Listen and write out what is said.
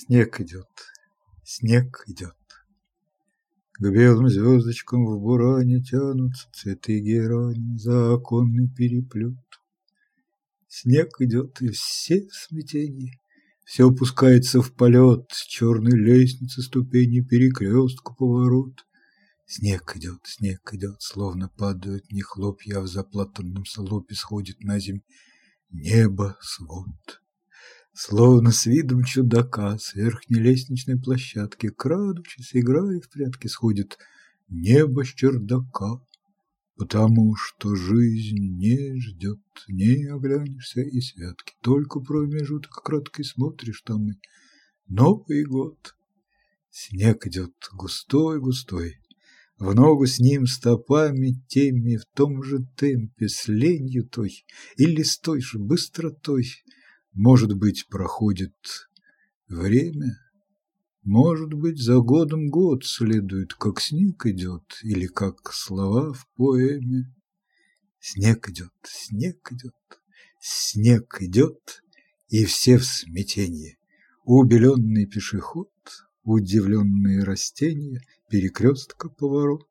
Снег идет, снег идет. К белым звездочкам в буране Тянутся цветы герани За оконный переплет. Снег идет, и все в смятении, Все опускается в полет, С черной лестницы ступени Перекрестку поворот. Снег идет, снег идет, Словно падают не хлопья, А в заплатанном салопе Сходит на земь небо свод. Словно с видом чудака с верхней лестничной площадки, Крадучись, играя в прятки, сходит небо с чердака. Потому что жизнь не ждет, не оглянешься и святки, Только промежуток краткий смотришь там и Новый год. Снег идет густой-густой, в ногу с ним стопами теми В том же темпе, с ленью той Или с той же быстротой может быть, проходит время, Может быть, за годом год следует, Как снег идет или как слова в поэме. Снег идет, снег идет, снег идет, И все в смятенье. Убеленный пешеход, Удивленные растения, Перекрестка поворот.